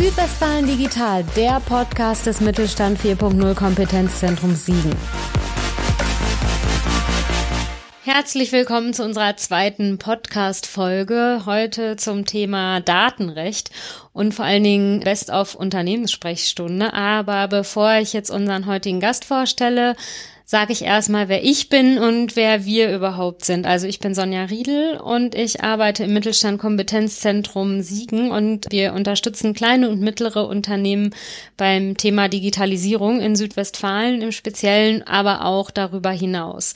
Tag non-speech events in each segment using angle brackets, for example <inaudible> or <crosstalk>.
Südwestfalen Digital, der Podcast des Mittelstand 4.0 Kompetenzzentrum Siegen. Herzlich willkommen zu unserer zweiten Podcast-Folge. Heute zum Thema Datenrecht und vor allen Dingen Best of Unternehmenssprechstunde. Aber bevor ich jetzt unseren heutigen Gast vorstelle, sage ich erstmal, wer ich bin und wer wir überhaupt sind. Also ich bin Sonja Riedel und ich arbeite im Mittelstand Kompetenzzentrum Siegen und wir unterstützen kleine und mittlere Unternehmen beim Thema Digitalisierung in Südwestfalen im Speziellen, aber auch darüber hinaus.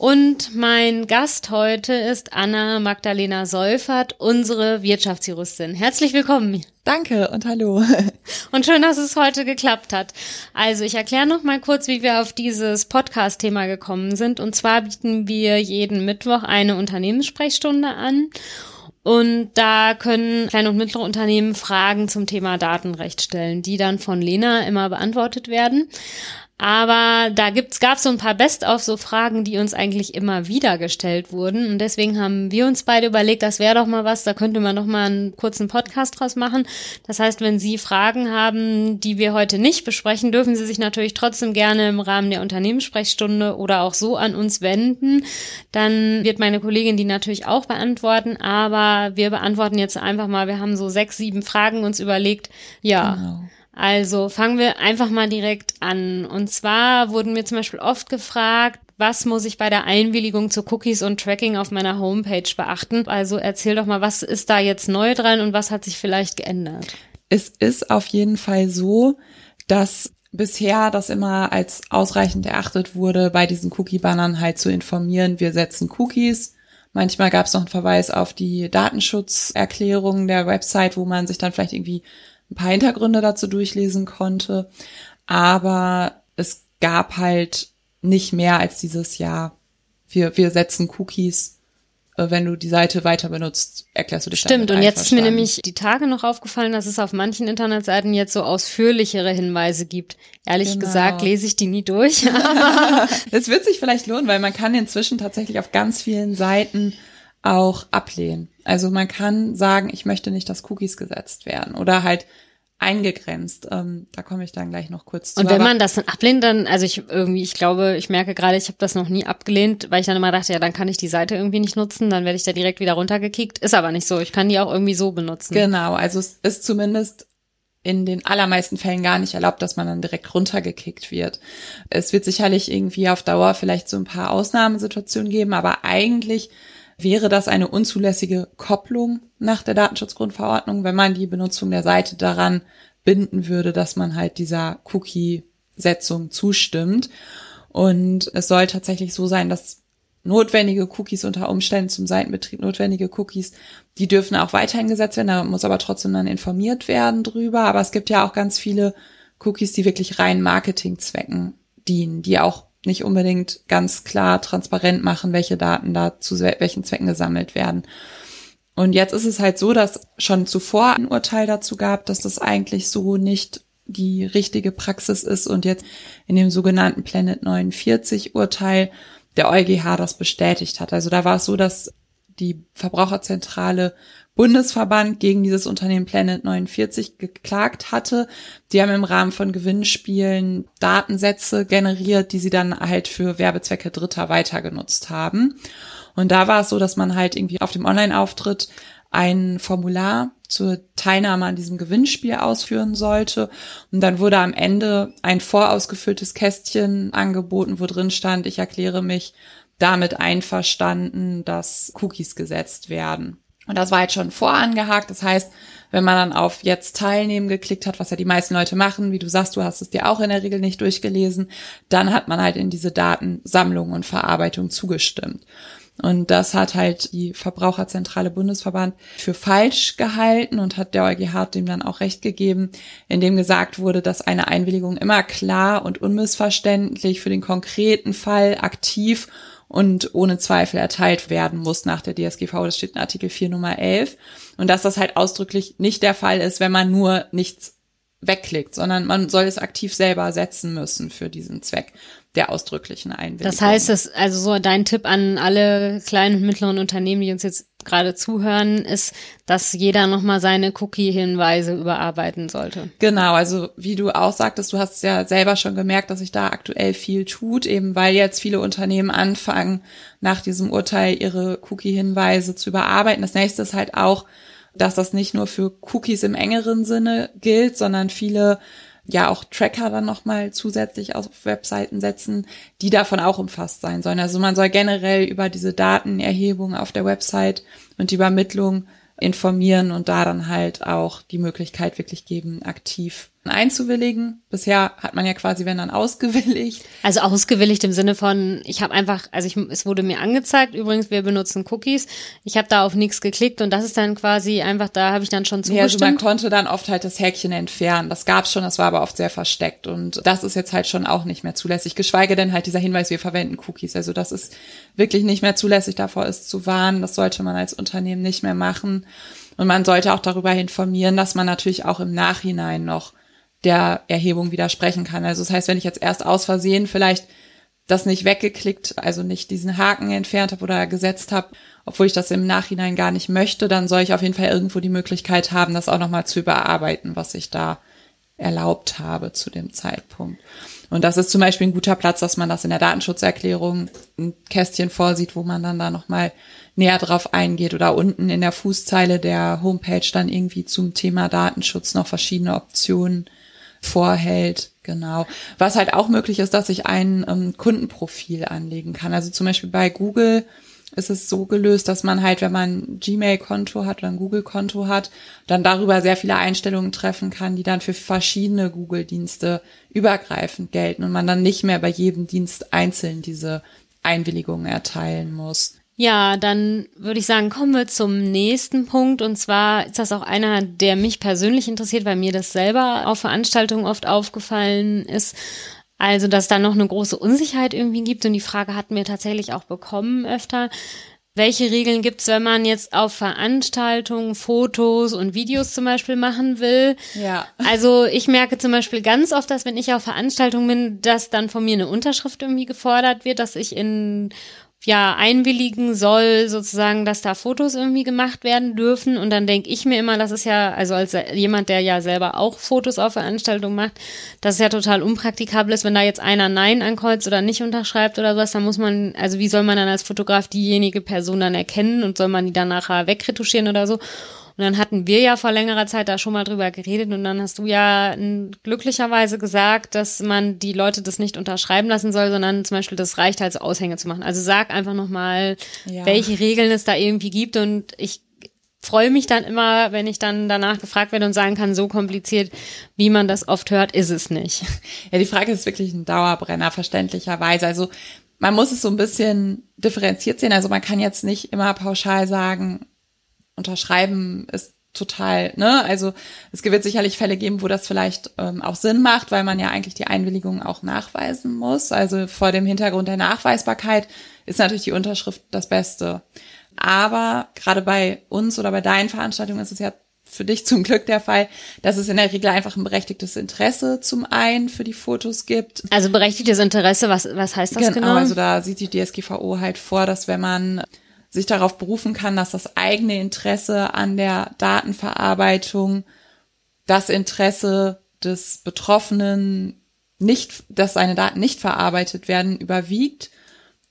Und mein Gast heute ist Anna Magdalena Seufert, unsere Wirtschaftsjuristin. Herzlich willkommen. Danke und hallo. <laughs> Und schön, dass es heute geklappt hat. Also ich erkläre noch mal kurz, wie wir auf dieses Podcast-Thema gekommen sind. Und zwar bieten wir jeden Mittwoch eine Unternehmenssprechstunde an. Und da können kleine und mittlere Unternehmen Fragen zum Thema Datenrecht stellen, die dann von Lena immer beantwortet werden. Aber da gibt's, gab's so ein paar Best-of so Fragen, die uns eigentlich immer wieder gestellt wurden. Und deswegen haben wir uns beide überlegt, das wäre doch mal was, da könnte man doch mal einen kurzen Podcast draus machen. Das heißt, wenn Sie Fragen haben, die wir heute nicht besprechen, dürfen Sie sich natürlich trotzdem gerne im Rahmen der Unternehmenssprechstunde oder auch so an uns wenden. Dann wird meine Kollegin die natürlich auch beantworten. Aber wir beantworten jetzt einfach mal, wir haben so sechs, sieben Fragen uns überlegt. Ja. Genau also fangen wir einfach mal direkt an. Und zwar wurden mir zum Beispiel oft gefragt, was muss ich bei der Einwilligung zu Cookies und Tracking auf meiner Homepage beachten? Also erzähl doch mal, was ist da jetzt neu dran und was hat sich vielleicht geändert? Es ist auf jeden Fall so, dass bisher das immer als ausreichend erachtet wurde, bei diesen Cookie-Bannern halt zu informieren, wir setzen Cookies. Manchmal gab es noch einen Verweis auf die Datenschutzerklärung der Website, wo man sich dann vielleicht irgendwie ein paar Hintergründe dazu durchlesen konnte. Aber es gab halt nicht mehr als dieses Jahr. Wir, wir setzen Cookies. Äh, wenn du die Seite weiter benutzt, erklärst du dich Stimmt, und jetzt ist mir nämlich die Tage noch aufgefallen, dass es auf manchen Internetseiten jetzt so ausführlichere Hinweise gibt. Ehrlich genau. gesagt lese ich die nie durch. <laughs> <laughs> Es wird sich vielleicht lohnen, weil man kann inzwischen tatsächlich auf ganz vielen Seiten auch ablehnen. Also man kann sagen, ich möchte nicht, dass Cookies gesetzt werden oder halt eingegrenzt. Ähm, da komme ich dann gleich noch kurz zu. Und wenn man das dann ablehnt, dann, also ich irgendwie, ich glaube, ich merke gerade, ich habe das noch nie abgelehnt, weil ich dann immer dachte, ja, dann kann ich die Seite irgendwie nicht nutzen, dann werde ich da direkt wieder runtergekickt. Ist aber nicht so. Ich kann die auch irgendwie so benutzen. Genau, also es ist zumindest in den allermeisten Fällen gar nicht erlaubt, dass man dann direkt runtergekickt wird. Es wird sicherlich irgendwie auf Dauer vielleicht so ein paar Ausnahmesituationen geben, aber eigentlich wäre das eine unzulässige Kopplung nach der Datenschutzgrundverordnung, wenn man die Benutzung der Seite daran binden würde, dass man halt dieser Cookie-Setzung zustimmt. Und es soll tatsächlich so sein, dass notwendige Cookies unter Umständen zum Seitenbetrieb notwendige Cookies, die dürfen auch weiterhin gesetzt werden, da muss aber trotzdem dann informiert werden drüber. Aber es gibt ja auch ganz viele Cookies, die wirklich rein Marketingzwecken dienen, die auch nicht unbedingt ganz klar transparent machen, welche Daten da zu welchen Zwecken gesammelt werden. Und jetzt ist es halt so, dass schon zuvor ein Urteil dazu gab, dass das eigentlich so nicht die richtige Praxis ist und jetzt in dem sogenannten Planet 49 Urteil der EuGH das bestätigt hat. Also da war es so, dass die Verbraucherzentrale Bundesverband gegen dieses Unternehmen Planet 49 geklagt hatte. Die haben im Rahmen von Gewinnspielen Datensätze generiert, die sie dann halt für Werbezwecke Dritter weiter genutzt haben. Und da war es so, dass man halt irgendwie auf dem Online-Auftritt ein Formular zur Teilnahme an diesem Gewinnspiel ausführen sollte. Und dann wurde am Ende ein vorausgefülltes Kästchen angeboten, wo drin stand, ich erkläre mich damit einverstanden, dass Cookies gesetzt werden. Und das war jetzt schon vorangehakt. Das heißt, wenn man dann auf jetzt teilnehmen geklickt hat, was ja die meisten Leute machen, wie du sagst, du hast es dir auch in der Regel nicht durchgelesen, dann hat man halt in diese Datensammlung und Verarbeitung zugestimmt. Und das hat halt die Verbraucherzentrale Bundesverband für falsch gehalten und hat der EuGH dem dann auch recht gegeben, indem gesagt wurde, dass eine Einwilligung immer klar und unmissverständlich für den konkreten Fall aktiv und ohne Zweifel erteilt werden muss nach der DSGV. Das steht in Artikel 4 Nummer 11. Und dass das halt ausdrücklich nicht der Fall ist, wenn man nur nichts wegklickt, sondern man soll es aktiv selber setzen müssen für diesen Zweck der ausdrücklichen Einwilligung. Das heißt, das also so dein Tipp an alle kleinen und mittleren Unternehmen, die uns jetzt gerade zuhören, ist, dass jeder nochmal seine Cookie-Hinweise überarbeiten sollte. Genau, also wie du auch sagtest, du hast ja selber schon gemerkt, dass sich da aktuell viel tut, eben weil jetzt viele Unternehmen anfangen, nach diesem Urteil ihre Cookie-Hinweise zu überarbeiten. Das nächste ist halt auch, dass das nicht nur für Cookies im engeren Sinne gilt, sondern viele ja auch Tracker dann nochmal zusätzlich auf Webseiten setzen, die davon auch umfasst sein sollen. Also man soll generell über diese Datenerhebung auf der Website und die Übermittlung informieren und da dann halt auch die Möglichkeit wirklich geben, aktiv einzuwilligen. Bisher hat man ja quasi, wenn dann ausgewilligt. Also ausgewilligt im Sinne von, ich habe einfach, also ich, es wurde mir angezeigt, übrigens, wir benutzen Cookies. Ich habe da auf nichts geklickt und das ist dann quasi einfach, da habe ich dann schon zugestimmt. Ja, also man konnte dann oft halt das Häkchen entfernen. Das gab's schon, das war aber oft sehr versteckt und das ist jetzt halt schon auch nicht mehr zulässig. Geschweige denn halt dieser Hinweis, wir verwenden Cookies. Also das ist wirklich nicht mehr zulässig, davor ist zu warnen. Das sollte man als Unternehmen nicht mehr machen. Und man sollte auch darüber informieren, dass man natürlich auch im Nachhinein noch der Erhebung widersprechen kann. Also das heißt, wenn ich jetzt erst aus Versehen vielleicht das nicht weggeklickt, also nicht diesen Haken entfernt habe oder gesetzt habe, obwohl ich das im Nachhinein gar nicht möchte, dann soll ich auf jeden Fall irgendwo die Möglichkeit haben, das auch nochmal zu überarbeiten, was ich da erlaubt habe zu dem Zeitpunkt. Und das ist zum Beispiel ein guter Platz, dass man das in der Datenschutzerklärung ein Kästchen vorsieht, wo man dann da nochmal näher drauf eingeht oder unten in der Fußzeile der Homepage dann irgendwie zum Thema Datenschutz noch verschiedene Optionen vorhält. Genau. Was halt auch möglich ist, dass ich ein ähm, Kundenprofil anlegen kann. Also zum Beispiel bei Google ist es so gelöst, dass man halt, wenn man ein Gmail-Konto hat oder ein Google-Konto hat, dann darüber sehr viele Einstellungen treffen kann, die dann für verschiedene Google-Dienste übergreifend gelten und man dann nicht mehr bei jedem Dienst einzeln diese Einwilligungen erteilen muss. Ja, dann würde ich sagen, kommen wir zum nächsten Punkt. Und zwar ist das auch einer, der mich persönlich interessiert, weil mir das selber auf Veranstaltungen oft aufgefallen ist. Also, dass da noch eine große Unsicherheit irgendwie gibt. Und die Frage hatten wir tatsächlich auch bekommen öfter. Welche Regeln gibt's, wenn man jetzt auf Veranstaltungen Fotos und Videos zum Beispiel machen will? Ja. Also ich merke zum Beispiel ganz oft, dass wenn ich auf Veranstaltungen bin, dass dann von mir eine Unterschrift irgendwie gefordert wird, dass ich in ja einwilligen soll, sozusagen, dass da Fotos irgendwie gemacht werden dürfen. Und dann denke ich mir immer, das ist ja, also als jemand, der ja selber auch Fotos auf Veranstaltungen macht, dass es ja total unpraktikabel ist, wenn da jetzt einer Nein ankreuzt oder nicht unterschreibt oder was, dann muss man, also wie soll man dann als Fotograf diejenige Person dann erkennen und soll man die dann nachher wegretuschieren oder so? Und dann hatten wir ja vor längerer Zeit da schon mal drüber geredet und dann hast du ja glücklicherweise gesagt, dass man die Leute das nicht unterschreiben lassen soll, sondern zum Beispiel das reicht halt so Aushänge zu machen. Also sag einfach nochmal, ja. welche Regeln es da irgendwie gibt und ich freue mich dann immer, wenn ich dann danach gefragt werde und sagen kann, so kompliziert, wie man das oft hört, ist es nicht. Ja, die Frage ist wirklich ein Dauerbrenner, verständlicherweise. Also man muss es so ein bisschen differenziert sehen. Also man kann jetzt nicht immer pauschal sagen, unterschreiben ist total, ne? Also es wird sicherlich Fälle geben, wo das vielleicht ähm, auch Sinn macht, weil man ja eigentlich die Einwilligung auch nachweisen muss. Also vor dem Hintergrund der Nachweisbarkeit ist natürlich die Unterschrift das Beste. Aber gerade bei uns oder bei deinen Veranstaltungen ist es ja für dich zum Glück der Fall, dass es in der Regel einfach ein berechtigtes Interesse zum einen für die Fotos gibt. Also berechtigtes Interesse, was, was heißt das genau? genau? Also da sieht die DSGVO halt vor, dass wenn man sich darauf berufen kann, dass das eigene Interesse an der Datenverarbeitung das Interesse des Betroffenen nicht, dass seine Daten nicht verarbeitet werden, überwiegt,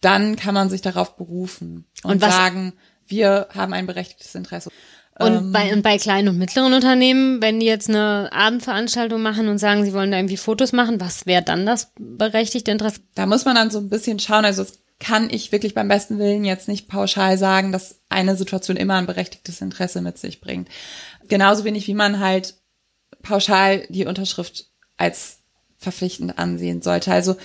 dann kann man sich darauf berufen und, und sagen, wir haben ein berechtigtes Interesse. Und ähm, bei, und bei kleinen und mittleren Unternehmen, wenn die jetzt eine Abendveranstaltung machen und sagen, sie wollen da irgendwie Fotos machen, was wäre dann das berechtigte Interesse? Da muss man dann so ein bisschen schauen. Also es kann ich wirklich beim besten Willen jetzt nicht pauschal sagen, dass eine Situation immer ein berechtigtes Interesse mit sich bringt. Genauso wenig wie man halt pauschal die Unterschrift als verpflichtend ansehen sollte. Also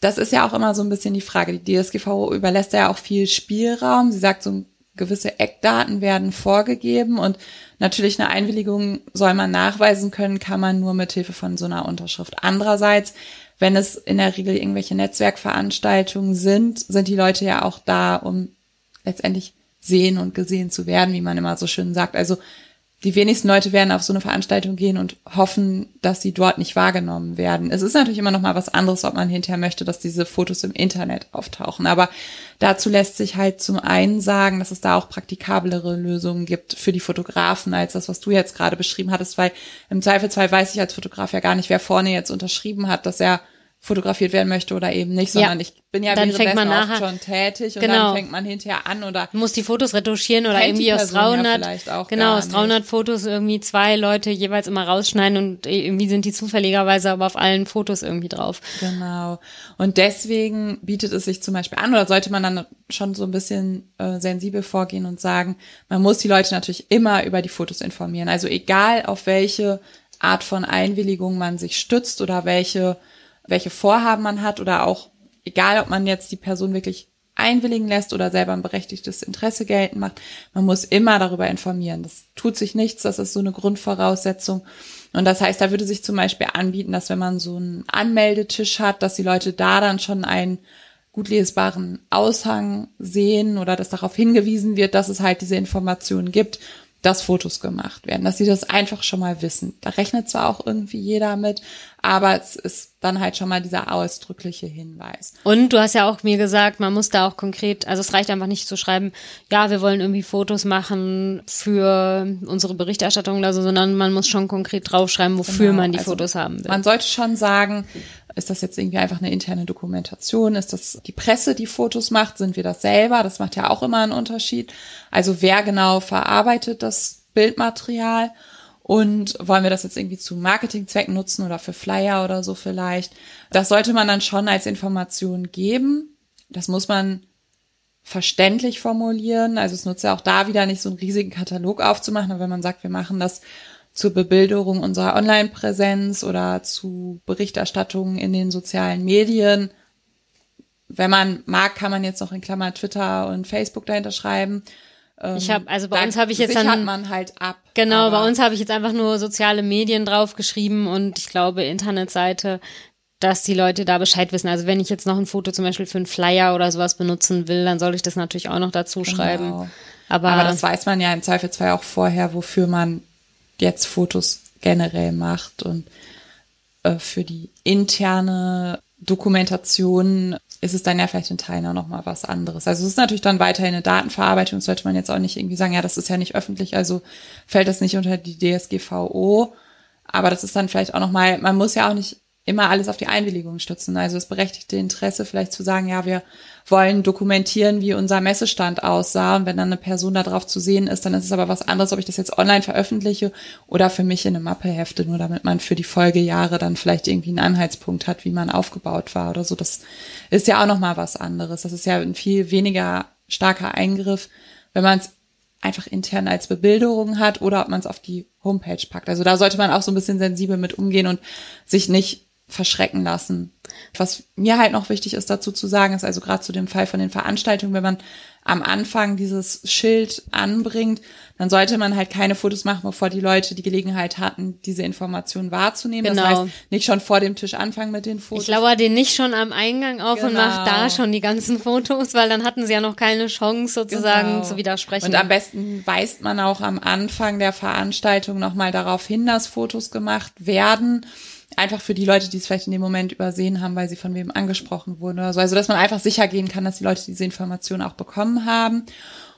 das ist ja auch immer so ein bisschen die Frage. Die DSGVO überlässt ja auch viel Spielraum. Sie sagt, so gewisse Eckdaten werden vorgegeben und natürlich eine Einwilligung soll man nachweisen können, kann man nur mit Hilfe von so einer Unterschrift. Andererseits wenn es in der Regel irgendwelche Netzwerkveranstaltungen sind, sind die Leute ja auch da, um letztendlich sehen und gesehen zu werden, wie man immer so schön sagt. Also die wenigsten Leute werden auf so eine Veranstaltung gehen und hoffen, dass sie dort nicht wahrgenommen werden. Es ist natürlich immer noch mal was anderes, ob man hinterher möchte, dass diese Fotos im Internet auftauchen. Aber dazu lässt sich halt zum einen sagen, dass es da auch praktikablere Lösungen gibt für die Fotografen als das, was du jetzt gerade beschrieben hattest, weil im Zweifelsfall weiß ich als Fotograf ja gar nicht, wer vorne jetzt unterschrieben hat, dass er fotografiert werden möchte oder eben nicht, sondern ja. ich bin ja dann fängt man nachher, schon tätig und genau. dann fängt man hinterher an oder muss die Fotos retuschieren oder irgendwie aus 300 ja genau aus 300 nicht. Fotos irgendwie zwei Leute jeweils immer rausschneiden und irgendwie sind die zufälligerweise aber auf allen Fotos irgendwie drauf. Genau und deswegen bietet es sich zum Beispiel an oder sollte man dann schon so ein bisschen äh, sensibel vorgehen und sagen, man muss die Leute natürlich immer über die Fotos informieren. Also egal auf welche Art von Einwilligung man sich stützt oder welche welche Vorhaben man hat oder auch egal, ob man jetzt die Person wirklich einwilligen lässt oder selber ein berechtigtes Interesse geltend macht, man muss immer darüber informieren. Das tut sich nichts, das ist so eine Grundvoraussetzung. Und das heißt, da würde sich zum Beispiel anbieten, dass wenn man so einen Anmeldetisch hat, dass die Leute da dann schon einen gut lesbaren Aushang sehen oder dass darauf hingewiesen wird, dass es halt diese Informationen gibt dass Fotos gemacht werden, dass sie das einfach schon mal wissen. Da rechnet zwar auch irgendwie jeder mit, aber es ist dann halt schon mal dieser ausdrückliche Hinweis. Und du hast ja auch mir gesagt, man muss da auch konkret, also es reicht einfach nicht zu schreiben, ja, wir wollen irgendwie Fotos machen für unsere Berichterstattung oder so, sondern man muss schon konkret draufschreiben, wofür genau, man die also Fotos haben will. Man sollte schon sagen, ist das jetzt irgendwie einfach eine interne Dokumentation? Ist das die Presse, die Fotos macht? Sind wir das selber? Das macht ja auch immer einen Unterschied. Also wer genau verarbeitet das Bildmaterial? Und wollen wir das jetzt irgendwie zu Marketingzwecken nutzen oder für Flyer oder so vielleicht? Das sollte man dann schon als Information geben. Das muss man verständlich formulieren. Also es nutzt ja auch da wieder nicht so einen riesigen Katalog aufzumachen, aber wenn man sagt, wir machen das zur Bebilderung unserer Online-Präsenz oder zu Berichterstattungen in den sozialen Medien. Wenn man mag, kann man jetzt noch in Klammer Twitter und Facebook dahinter schreiben. Ich habe also bei uns habe ich jetzt dann man halt ab. Genau, bei uns habe ich jetzt einfach nur soziale Medien draufgeschrieben und ich glaube Internetseite, dass die Leute da Bescheid wissen. Also wenn ich jetzt noch ein Foto zum Beispiel für einen Flyer oder sowas benutzen will, dann soll ich das natürlich auch noch dazu genau. schreiben. Aber, Aber das weiß man ja im Zweifelsfall auch vorher, wofür man jetzt Fotos generell macht und äh, für die interne Dokumentation ist es dann ja vielleicht in Teilen auch nochmal was anderes. Also es ist natürlich dann weiterhin eine Datenverarbeitung, sollte man jetzt auch nicht irgendwie sagen, ja, das ist ja nicht öffentlich, also fällt das nicht unter die DSGVO. Aber das ist dann vielleicht auch nochmal, man muss ja auch nicht immer alles auf die Einwilligung stützen. Also das berechtigte Interesse vielleicht zu sagen, ja, wir wollen dokumentieren, wie unser Messestand aussah. Und wenn dann eine Person da drauf zu sehen ist, dann ist es aber was anderes, ob ich das jetzt online veröffentliche oder für mich in eine Mappe hefte, nur damit man für die Folgejahre dann vielleicht irgendwie einen Anhaltspunkt hat, wie man aufgebaut war oder so. Das ist ja auch nochmal was anderes. Das ist ja ein viel weniger starker Eingriff, wenn man es einfach intern als Bebilderung hat oder ob man es auf die Homepage packt. Also da sollte man auch so ein bisschen sensibel mit umgehen und sich nicht verschrecken lassen. Was mir halt noch wichtig ist dazu zu sagen, ist also gerade zu dem Fall von den Veranstaltungen, wenn man am Anfang dieses Schild anbringt, dann sollte man halt keine Fotos machen, bevor die Leute die Gelegenheit hatten, diese Information wahrzunehmen. Genau. Das heißt, nicht schon vor dem Tisch anfangen mit den Fotos. Ich lauere den nicht schon am Eingang auf genau. und mache da schon die ganzen Fotos, weil dann hatten sie ja noch keine Chance sozusagen genau. zu widersprechen. Und am besten weist man auch am Anfang der Veranstaltung nochmal darauf hin, dass Fotos gemacht werden einfach für die Leute, die es vielleicht in dem Moment übersehen haben, weil sie von wem angesprochen wurden oder so. Also, dass man einfach sicher gehen kann, dass die Leute diese Information auch bekommen haben.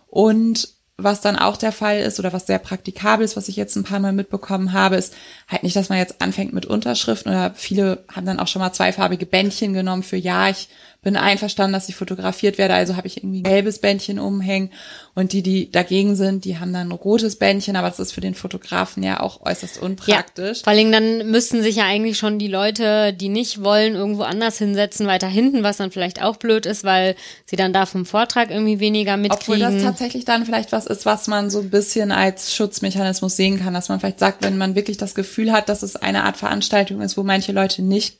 Und was dann auch der Fall ist oder was sehr praktikabel ist, was ich jetzt ein paar Mal mitbekommen habe, ist halt nicht, dass man jetzt anfängt mit Unterschriften oder viele haben dann auch schon mal zweifarbige Bändchen genommen für ja, ich bin einverstanden, dass ich fotografiert werde, also habe ich irgendwie ein gelbes Bändchen umhängen und die, die dagegen sind, die haben dann ein rotes Bändchen, aber das ist für den Fotografen ja auch äußerst unpraktisch. Ja, vor allem dann müssten sich ja eigentlich schon die Leute, die nicht wollen, irgendwo anders hinsetzen, weiter hinten, was dann vielleicht auch blöd ist, weil sie dann da vom Vortrag irgendwie weniger mitkriegen. Obwohl das tatsächlich dann vielleicht was ist, was man so ein bisschen als Schutzmechanismus sehen kann, dass man vielleicht sagt, wenn man wirklich das Gefühl hat, dass es eine Art Veranstaltung ist, wo manche Leute nicht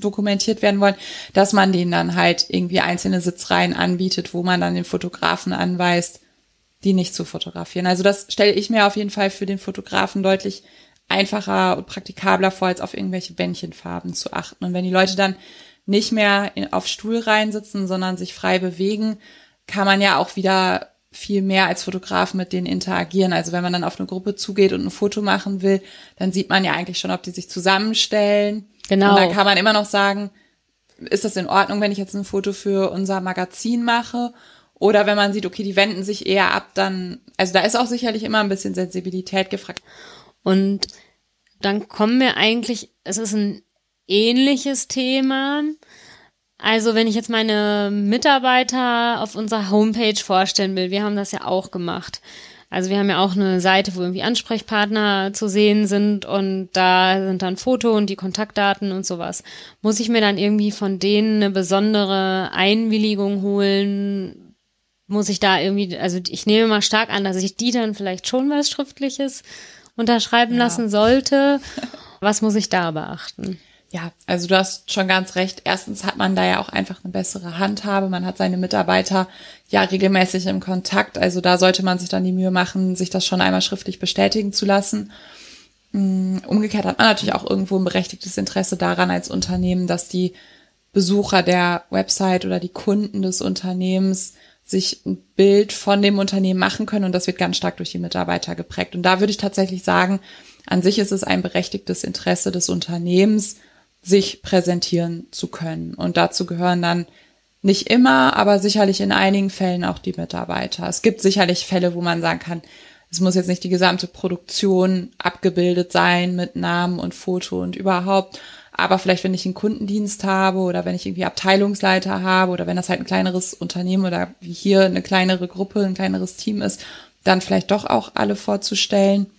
dokumentiert werden wollen, dass man denen dann halt irgendwie einzelne Sitzreihen anbietet, wo man dann den Fotografen anweist, die nicht zu fotografieren. Also das stelle ich mir auf jeden Fall für den Fotografen deutlich einfacher und praktikabler vor, als auf irgendwelche Bändchenfarben zu achten. Und wenn die Leute dann nicht mehr in, auf Stuhlreihen sitzen, sondern sich frei bewegen, kann man ja auch wieder viel mehr als Fotograf mit denen interagieren. Also wenn man dann auf eine Gruppe zugeht und ein Foto machen will, dann sieht man ja eigentlich schon, ob die sich zusammenstellen. Genau. Und dann kann man immer noch sagen, ist das in Ordnung, wenn ich jetzt ein Foto für unser Magazin mache? Oder wenn man sieht, okay, die wenden sich eher ab, dann, also da ist auch sicherlich immer ein bisschen Sensibilität gefragt. Und dann kommen wir eigentlich, es ist ein ähnliches Thema. Also wenn ich jetzt meine Mitarbeiter auf unserer Homepage vorstellen will, wir haben das ja auch gemacht. Also wir haben ja auch eine Seite, wo irgendwie Ansprechpartner zu sehen sind und da sind dann Foto und die Kontaktdaten und sowas. Muss ich mir dann irgendwie von denen eine besondere Einwilligung holen? Muss ich da irgendwie, also ich nehme mal stark an, dass ich die dann vielleicht schon was Schriftliches unterschreiben ja. lassen sollte. <laughs> Was muss ich da beachten? Ja, also du hast schon ganz recht. Erstens hat man da ja auch einfach eine bessere Handhabe. Man hat seine Mitarbeiter ja regelmäßig im Kontakt. Also da sollte man sich dann die Mühe machen, sich das schon einmal schriftlich bestätigen zu lassen. Mm, umgekehrt hat man natürlich auch irgendwo ein berechtigtes Interesse daran als Unternehmen, dass die Besucher der Website oder die Kunden des Unternehmens sich ein Bild von dem Unternehmen machen können und das wird ganz stark durch die Mitarbeiter geprägt. Und da würde ich tatsächlich sagen, an sich ist es ein berechtigtes Interesse des Unternehmens, sich präsentieren zu können. Und dazu gehören dann nicht immer, aber sicherlich in einigen Fällen auch die Mitarbeiter. Es gibt sicherlich Fälle, wo man sagen kann, es muss jetzt nicht die gesamte Produktion abgebildet sein mit Namen und Foto und überhaupt. Aber vielleicht, wenn ich einen Kundendienst habe oder wenn ich irgendwie Abteilungsleiter habe oder wenn das halt ein kleineres Unternehmen oder wie hier eine kleinere Gruppe, ein kleineres Team ist, dann vielleicht doch auch alle vorzustellen.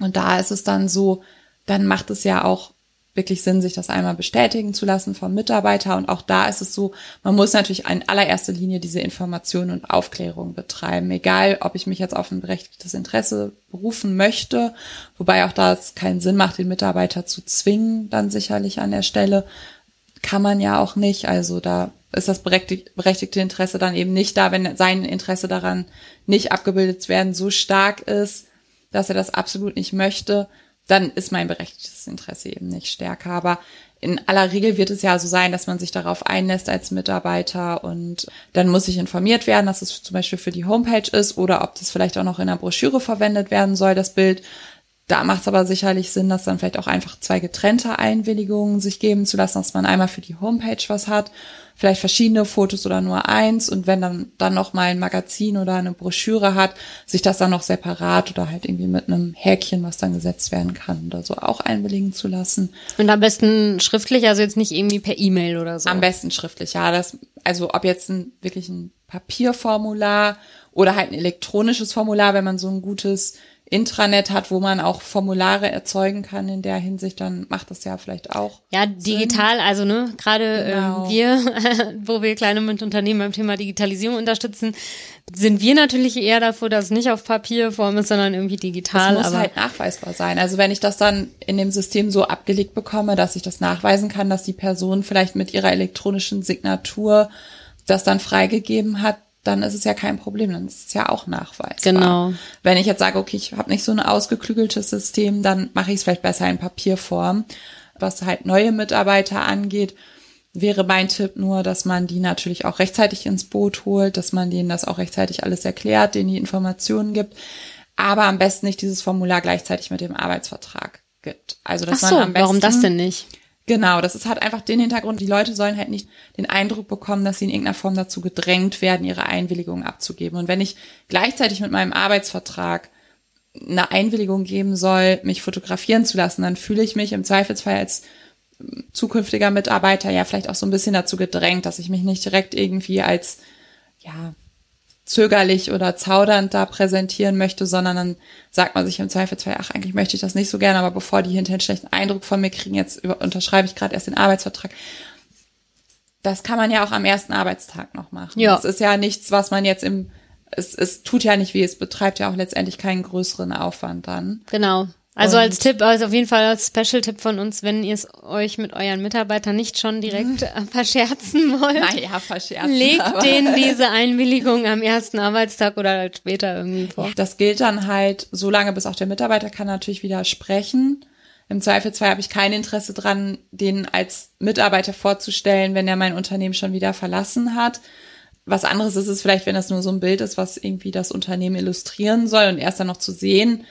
Und da ist es dann so, dann macht es ja auch wirklich Sinn, sich das einmal bestätigen zu lassen vom Mitarbeiter. Und auch da ist es so, man muss natürlich in allererster Linie diese Information und Aufklärung betreiben. Egal, ob ich mich jetzt auf ein berechtigtes Interesse berufen möchte, wobei auch da es keinen Sinn macht, den Mitarbeiter zu zwingen, dann sicherlich an der Stelle. Kann man ja auch nicht. Also da ist das berechtigte Interesse dann eben nicht da, wenn sein Interesse daran nicht abgebildet werden so stark ist, dass er das absolut nicht möchte dann ist mein berechtigtes Interesse eben nicht stärker. Aber in aller Regel wird es ja so sein, dass man sich darauf einlässt als Mitarbeiter und dann muss sich informiert werden, dass es zum Beispiel für die Homepage ist oder ob das vielleicht auch noch in der Broschüre verwendet werden soll, das Bild. Da macht es aber sicherlich Sinn, dass dann vielleicht auch einfach zwei getrennte Einwilligungen sich geben zu lassen, dass man einmal für die Homepage was hat vielleicht verschiedene Fotos oder nur eins und wenn dann dann noch mal ein Magazin oder eine Broschüre hat, sich das dann noch separat oder halt irgendwie mit einem Häkchen, was dann gesetzt werden kann oder so auch einwilligen zu lassen. Und am besten schriftlich, also jetzt nicht irgendwie per E-Mail oder so. Am besten schriftlich, ja, das also ob jetzt ein wirklich ein Papierformular oder halt ein elektronisches Formular, wenn man so ein gutes Intranet hat, wo man auch Formulare erzeugen kann in der Hinsicht, dann macht das ja vielleicht auch. Ja, digital, Sinn. also ne, gerade genau. äh, wir, <laughs> wo wir kleine Unternehmen beim Thema Digitalisierung unterstützen, sind wir natürlich eher davor, dass es nicht auf Papierform ist, sondern irgendwie digital. Das muss halt nachweisbar sein. Also wenn ich das dann in dem System so abgelegt bekomme, dass ich das nachweisen kann, dass die Person vielleicht mit ihrer elektronischen Signatur das dann freigegeben hat, dann ist es ja kein Problem, dann ist es ja auch nachweisbar. Genau. Wenn ich jetzt sage, okay, ich habe nicht so ein ausgeklügeltes System, dann mache ich es vielleicht besser in Papierform. Was halt neue Mitarbeiter angeht, wäre mein Tipp nur, dass man die natürlich auch rechtzeitig ins Boot holt, dass man denen das auch rechtzeitig alles erklärt, denen die Informationen gibt, aber am besten nicht dieses Formular gleichzeitig mit dem Arbeitsvertrag gibt. Also dass so, man am besten, warum das denn nicht? Genau, das ist halt einfach den Hintergrund. Die Leute sollen halt nicht den Eindruck bekommen, dass sie in irgendeiner Form dazu gedrängt werden, ihre Einwilligung abzugeben. Und wenn ich gleichzeitig mit meinem Arbeitsvertrag eine Einwilligung geben soll, mich fotografieren zu lassen, dann fühle ich mich im Zweifelsfall als zukünftiger Mitarbeiter ja vielleicht auch so ein bisschen dazu gedrängt, dass ich mich nicht direkt irgendwie als ja zögerlich oder zaudernd da präsentieren möchte, sondern dann sagt man sich im Zweifelsfall, ach, eigentlich möchte ich das nicht so gerne, aber bevor die hinterher einen schlechten Eindruck von mir kriegen, jetzt unterschreibe ich gerade erst den Arbeitsvertrag. Das kann man ja auch am ersten Arbeitstag noch machen. Ja. Das ist ja nichts, was man jetzt im, es, es tut ja nicht weh, es betreibt ja auch letztendlich keinen größeren Aufwand dann. Genau. Also und als Tipp, also auf jeden Fall als Special-Tipp von uns, wenn ihr es euch mit euren Mitarbeitern nicht schon direkt äh, verscherzen wollt. Naja, verscherzen. Legt denen diese Einwilligung am ersten Arbeitstag oder halt später irgendwie vor. Das gilt dann halt so lange, bis auch der Mitarbeiter kann natürlich widersprechen. Im Zweifelsfall habe ich kein Interesse dran, den als Mitarbeiter vorzustellen, wenn er mein Unternehmen schon wieder verlassen hat Was anderes ist es vielleicht, wenn das nur so ein Bild ist, was irgendwie das Unternehmen illustrieren soll und erst dann noch zu sehen,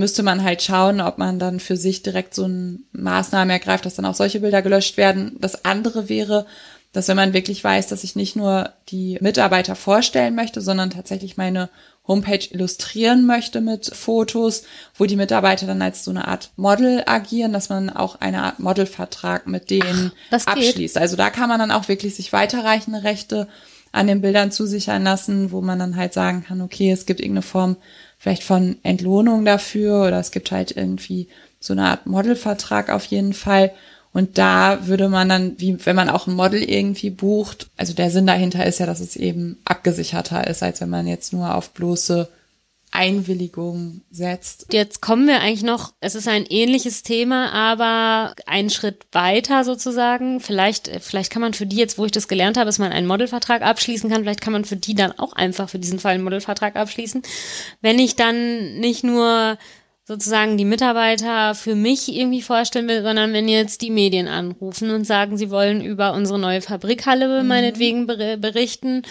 müsste man halt schauen, ob man dann für sich direkt so eine Maßnahme ergreift, dass dann auch solche Bilder gelöscht werden. Das andere wäre, dass wenn man wirklich weiß, dass ich nicht nur die Mitarbeiter vorstellen möchte, sondern tatsächlich meine Homepage illustrieren möchte mit Fotos, wo die Mitarbeiter dann als so eine Art Model agieren, dass man auch eine Art Modelvertrag mit denen Ach, abschließt. Also da kann man dann auch wirklich sich weiterreichende Rechte an den Bildern zusichern lassen, wo man dann halt sagen kann, okay, es gibt irgendeine Form vielleicht von Entlohnung dafür oder es gibt halt irgendwie so eine Art Modelvertrag auf jeden Fall. Und da würde man dann, wie wenn man auch ein Model irgendwie bucht, also der Sinn dahinter ist ja, dass es eben abgesicherter ist, als wenn man jetzt nur auf bloße Einwilligung setzt. Jetzt kommen wir eigentlich noch, es ist ein ähnliches Thema, aber einen Schritt weiter sozusagen. Vielleicht, vielleicht kann man für die jetzt, wo ich das gelernt habe, dass man einen Modelvertrag abschließen kann, vielleicht kann man für die dann auch einfach für diesen Fall einen Modelvertrag abschließen. Wenn ich dann nicht nur sozusagen die Mitarbeiter für mich irgendwie vorstellen will, sondern wenn jetzt die Medien anrufen und sagen, sie wollen über unsere neue Fabrikhalle mhm. meinetwegen berichten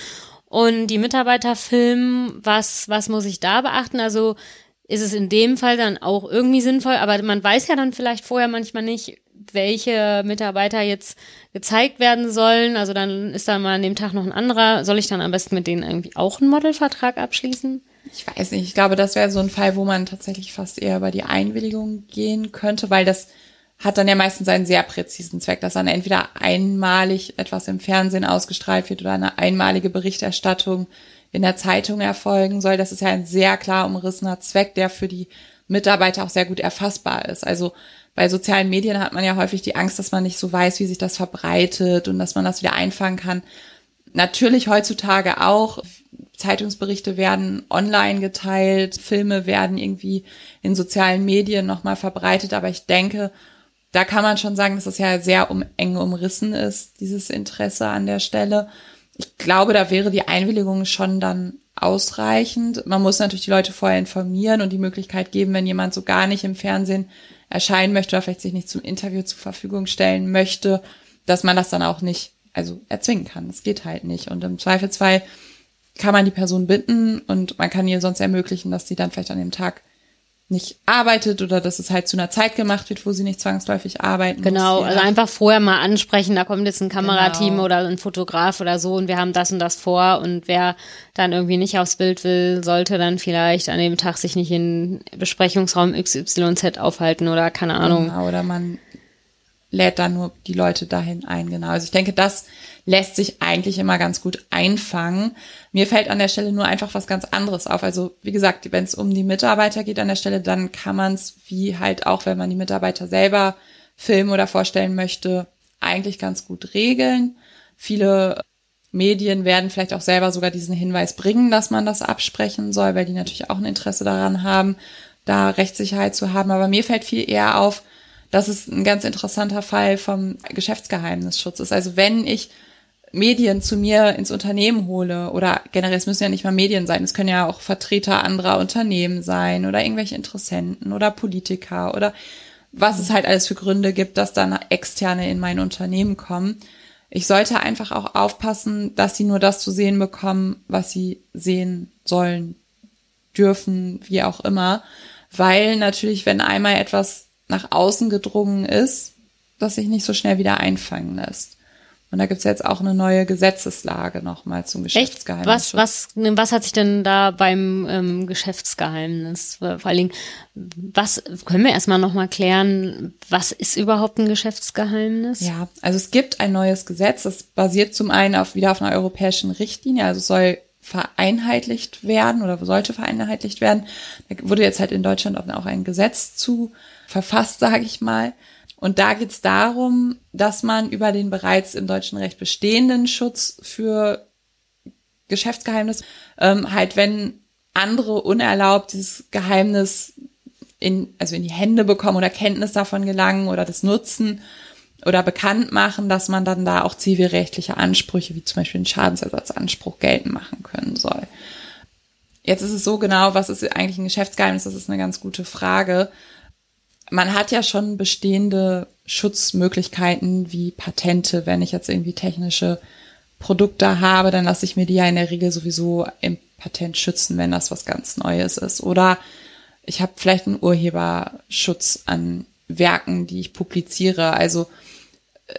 und die Mitarbeiter filmen, was, was muss ich da beachten? Also ist es in dem Fall dann auch irgendwie sinnvoll, aber man weiß ja dann vielleicht vorher manchmal nicht, welche Mitarbeiter jetzt gezeigt werden sollen. Also dann ist da mal an dem Tag noch ein anderer. Soll ich dann am besten mit denen irgendwie auch einen Modelvertrag abschließen? Ich weiß nicht. Ich glaube, das wäre so ein Fall, wo man tatsächlich fast eher über die Einwilligung gehen könnte, weil das hat dann ja meistens einen sehr präzisen Zweck, dass dann entweder einmalig etwas im Fernsehen ausgestrahlt wird oder eine einmalige Berichterstattung in der Zeitung erfolgen soll. Das ist ja ein sehr klar umrissener Zweck, der für die Mitarbeiter auch sehr gut erfassbar ist. Also bei sozialen Medien hat man ja häufig die Angst, dass man nicht so weiß, wie sich das verbreitet und dass man das wieder einfangen kann. Natürlich heutzutage auch. Zeitungsberichte werden online geteilt, Filme werden irgendwie in sozialen Medien nochmal verbreitet, aber ich denke, da kann man schon sagen, dass das ja sehr um, eng umrissen ist, dieses Interesse an der Stelle. Ich glaube, da wäre die Einwilligung schon dann ausreichend. Man muss natürlich die Leute vorher informieren und die Möglichkeit geben, wenn jemand so gar nicht im Fernsehen erscheinen möchte oder vielleicht sich nicht zum Interview zur Verfügung stellen möchte, dass man das dann auch nicht, also erzwingen kann. Das geht halt nicht. Und im Zweifelsfall kann man die Person bitten und man kann ihr sonst ermöglichen, dass sie dann vielleicht an dem Tag nicht arbeitet oder dass es halt zu einer Zeit gemacht wird, wo sie nicht zwangsläufig arbeiten Genau, muss, also einfach vorher mal ansprechen, da kommt jetzt ein Kamerateam genau. oder ein Fotograf oder so und wir haben das und das vor und wer dann irgendwie nicht aufs Bild will, sollte dann vielleicht an dem Tag sich nicht in Besprechungsraum XYZ aufhalten oder keine Ahnung. Genau, oder man lädt dann nur die Leute dahin ein, genau. Also ich denke, das lässt sich eigentlich immer ganz gut einfangen. Mir fällt an der Stelle nur einfach was ganz anderes auf. Also wie gesagt, wenn es um die Mitarbeiter geht an der Stelle, dann kann man es, wie halt auch, wenn man die Mitarbeiter selber filmen oder vorstellen möchte, eigentlich ganz gut regeln. Viele Medien werden vielleicht auch selber sogar diesen Hinweis bringen, dass man das absprechen soll, weil die natürlich auch ein Interesse daran haben, da Rechtssicherheit zu haben. Aber mir fällt viel eher auf, dass es ein ganz interessanter Fall vom Geschäftsgeheimnisschutz ist. Also wenn ich Medien zu mir ins Unternehmen hole oder generell, es müssen ja nicht mal Medien sein, es können ja auch Vertreter anderer Unternehmen sein oder irgendwelche Interessenten oder Politiker oder was es halt alles für Gründe gibt, dass dann Externe in mein Unternehmen kommen. Ich sollte einfach auch aufpassen, dass sie nur das zu sehen bekommen, was sie sehen sollen, dürfen, wie auch immer. Weil natürlich, wenn einmal etwas nach außen gedrungen ist, das sich nicht so schnell wieder einfangen lässt. Und da gibt's jetzt auch eine neue Gesetzeslage nochmal zum Geschäftsgeheimnis. Was, was, was hat sich denn da beim ähm, Geschäftsgeheimnis, vor allen Dingen, was können wir erstmal nochmal klären, was ist überhaupt ein Geschäftsgeheimnis? Ja, also es gibt ein neues Gesetz, das basiert zum einen auf, wieder auf einer europäischen Richtlinie, also soll vereinheitlicht werden oder sollte vereinheitlicht werden. Da wurde jetzt halt in Deutschland auch ein Gesetz zu verfasst, sage ich mal. Und da geht es darum, dass man über den bereits im deutschen Recht bestehenden Schutz für Geschäftsgeheimnis ähm, halt, wenn andere unerlaubt dieses Geheimnis in, also in die Hände bekommen oder Kenntnis davon gelangen oder das nutzen oder bekannt machen, dass man dann da auch zivilrechtliche Ansprüche, wie zum Beispiel einen Schadensersatzanspruch geltend machen können soll. Jetzt ist es so genau, was ist eigentlich ein Geschäftsgeheimnis? Das ist eine ganz gute Frage man hat ja schon bestehende Schutzmöglichkeiten wie Patente, wenn ich jetzt irgendwie technische Produkte habe, dann lasse ich mir die ja in der Regel sowieso im Patent schützen, wenn das was ganz Neues ist. Oder ich habe vielleicht einen Urheberschutz an Werken, die ich publiziere. Also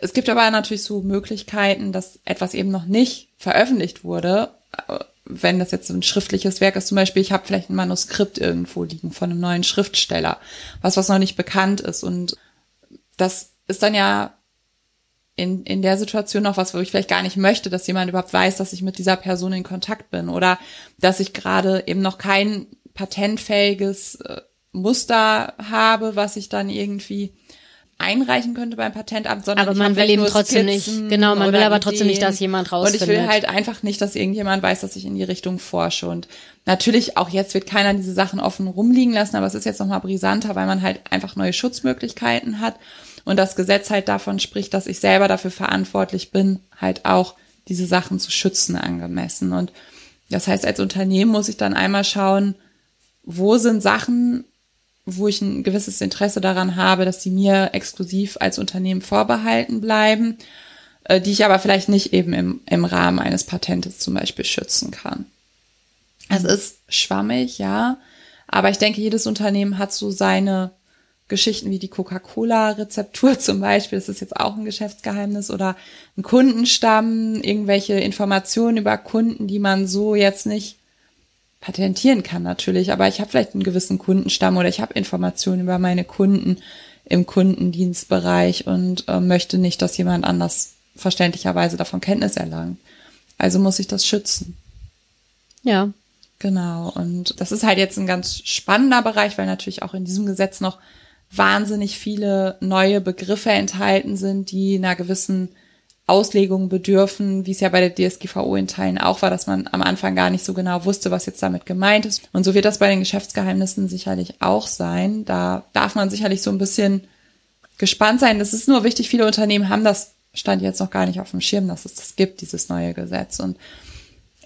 es gibt aber natürlich so Möglichkeiten, dass etwas eben noch nicht veröffentlicht wurde. Wenn das jetzt ein schriftliches Werk ist, zum Beispiel, ich habe vielleicht ein Manuskript irgendwo liegen von einem neuen Schriftsteller, was was noch nicht bekannt ist. Und das ist dann ja in, in der Situation noch was, wo ich vielleicht gar nicht möchte, dass jemand überhaupt weiß, dass ich mit dieser Person in Kontakt bin oder dass ich gerade eben noch kein patentfähiges äh, Muster habe, was ich dann irgendwie einreichen könnte beim Patentamt, sondern aber man will eben trotzdem Skizzen nicht, genau, man will aber trotzdem nicht, dass jemand rausfindet. Und ich will halt einfach nicht, dass irgendjemand weiß, dass ich in die Richtung forsche. Und natürlich auch jetzt wird keiner diese Sachen offen rumliegen lassen, aber es ist jetzt nochmal brisanter, weil man halt einfach neue Schutzmöglichkeiten hat und das Gesetz halt davon spricht, dass ich selber dafür verantwortlich bin, halt auch diese Sachen zu schützen angemessen. Und das heißt, als Unternehmen muss ich dann einmal schauen, wo sind Sachen, wo ich ein gewisses Interesse daran habe, dass die mir exklusiv als Unternehmen vorbehalten bleiben, äh, die ich aber vielleicht nicht eben im, im Rahmen eines Patentes zum Beispiel schützen kann. Es ist schwammig, ja, aber ich denke, jedes Unternehmen hat so seine Geschichten wie die Coca-Cola-Rezeptur <laughs> zum Beispiel, das ist jetzt auch ein Geschäftsgeheimnis, oder ein Kundenstamm, irgendwelche Informationen über Kunden, die man so jetzt nicht patentieren kann natürlich, aber ich habe vielleicht einen gewissen Kundenstamm oder ich habe Informationen über meine Kunden im Kundendienstbereich und äh, möchte nicht, dass jemand anders verständlicherweise davon Kenntnis erlangt. Also muss ich das schützen. Ja. Genau. Und das ist halt jetzt ein ganz spannender Bereich, weil natürlich auch in diesem Gesetz noch wahnsinnig viele neue Begriffe enthalten sind, die einer gewissen Auslegung bedürfen, wie es ja bei der DSGVO in Teilen auch war, dass man am Anfang gar nicht so genau wusste, was jetzt damit gemeint ist. Und so wird das bei den Geschäftsgeheimnissen sicherlich auch sein. Da darf man sicherlich so ein bisschen gespannt sein. Das ist nur wichtig, viele Unternehmen haben das stand jetzt noch gar nicht auf dem Schirm, dass es das gibt, dieses neue Gesetz. Und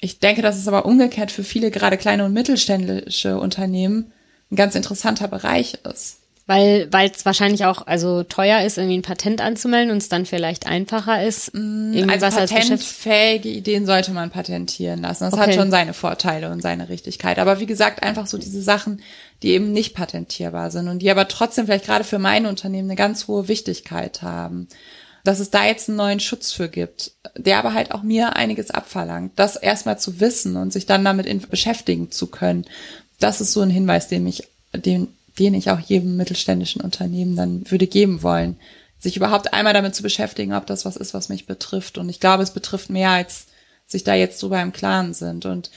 ich denke, dass es aber umgekehrt für viele, gerade kleine und mittelständische Unternehmen, ein ganz interessanter Bereich ist. Weil weil es wahrscheinlich auch also teuer ist, irgendwie ein Patent anzumelden und es dann vielleicht einfacher ist. Mm, irgendwas also patentfähige Ideen sollte man patentieren lassen. Das okay. hat schon seine Vorteile und seine Richtigkeit. Aber wie gesagt, einfach so diese Sachen, die eben nicht patentierbar sind und die aber trotzdem vielleicht gerade für mein Unternehmen eine ganz hohe Wichtigkeit haben. Dass es da jetzt einen neuen Schutz für gibt, der aber halt auch mir einiges abverlangt. Das erstmal zu wissen und sich dann damit beschäftigen zu können. Das ist so ein Hinweis, den mich, den den ich auch jedem mittelständischen Unternehmen dann würde geben wollen, sich überhaupt einmal damit zu beschäftigen, ob das was ist, was mich betrifft. Und ich glaube, es betrifft mehr, als sich da jetzt drüber im Klaren sind. Und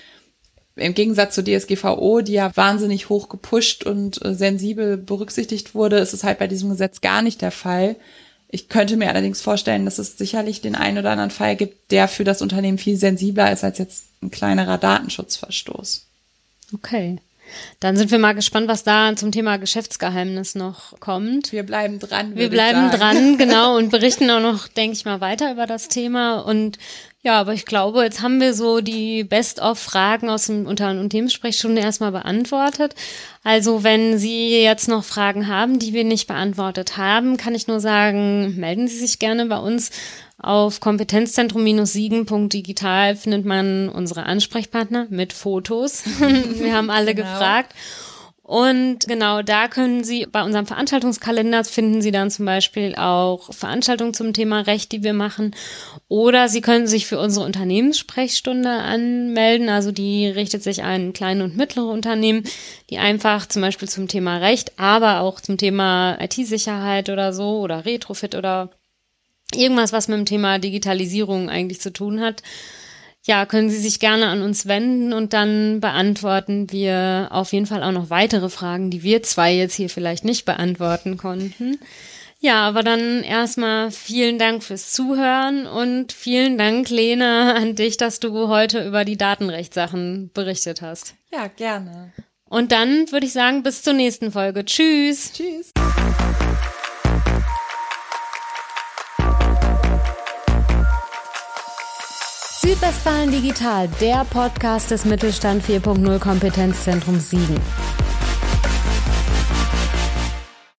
im Gegensatz zur DSGVO, die ja wahnsinnig hoch gepusht und äh, sensibel berücksichtigt wurde, ist es halt bei diesem Gesetz gar nicht der Fall. Ich könnte mir allerdings vorstellen, dass es sicherlich den einen oder anderen Fall gibt, der für das Unternehmen viel sensibler ist als jetzt ein kleinerer Datenschutzverstoß. Okay. Dann sind wir mal gespannt, was da zum Thema Geschäftsgeheimnis noch kommt. Wir bleiben dran. Wir bleiben dran, <laughs> genau, und berichten auch noch, denke ich mal, weiter über das Thema. Und ja, aber ich glaube, jetzt haben wir so die Best-of-Fragen aus dem Unter- und Themensprechstunde erstmal beantwortet. Also wenn Sie jetzt noch Fragen haben, die wir nicht beantwortet haben, kann ich nur sagen, melden Sie sich gerne bei uns auf kompetenzzentrum-siegen.digital findet man unsere Ansprechpartner mit Fotos. <laughs> Wir haben alle genau. gefragt. Und genau da können Sie bei unserem Veranstaltungskalender finden Sie dann zum Beispiel auch Veranstaltungen zum Thema Recht, die wir machen. Oder Sie können sich für unsere Unternehmenssprechstunde anmelden. Also die richtet sich an kleine und mittlere Unternehmen, die einfach zum Beispiel zum Thema Recht, aber auch zum Thema IT-Sicherheit oder so oder Retrofit oder irgendwas, was mit dem Thema Digitalisierung eigentlich zu tun hat, ja, können Sie sich gerne an uns wenden und dann beantworten wir auf jeden Fall auch noch weitere Fragen, die wir zwei jetzt hier vielleicht nicht beantworten konnten. Ja, aber dann erstmal vielen Dank fürs Zuhören und vielen Dank, Lena, an dich, dass du heute über die Datenrechtssachen berichtet hast. Ja, gerne. Und dann würde ich sagen, bis zur nächsten Folge. Tschüss. Tschüss. Südwestfalen Digital, der Podcast des Mittelstand 4.0 Kompetenzzentrum Siegen.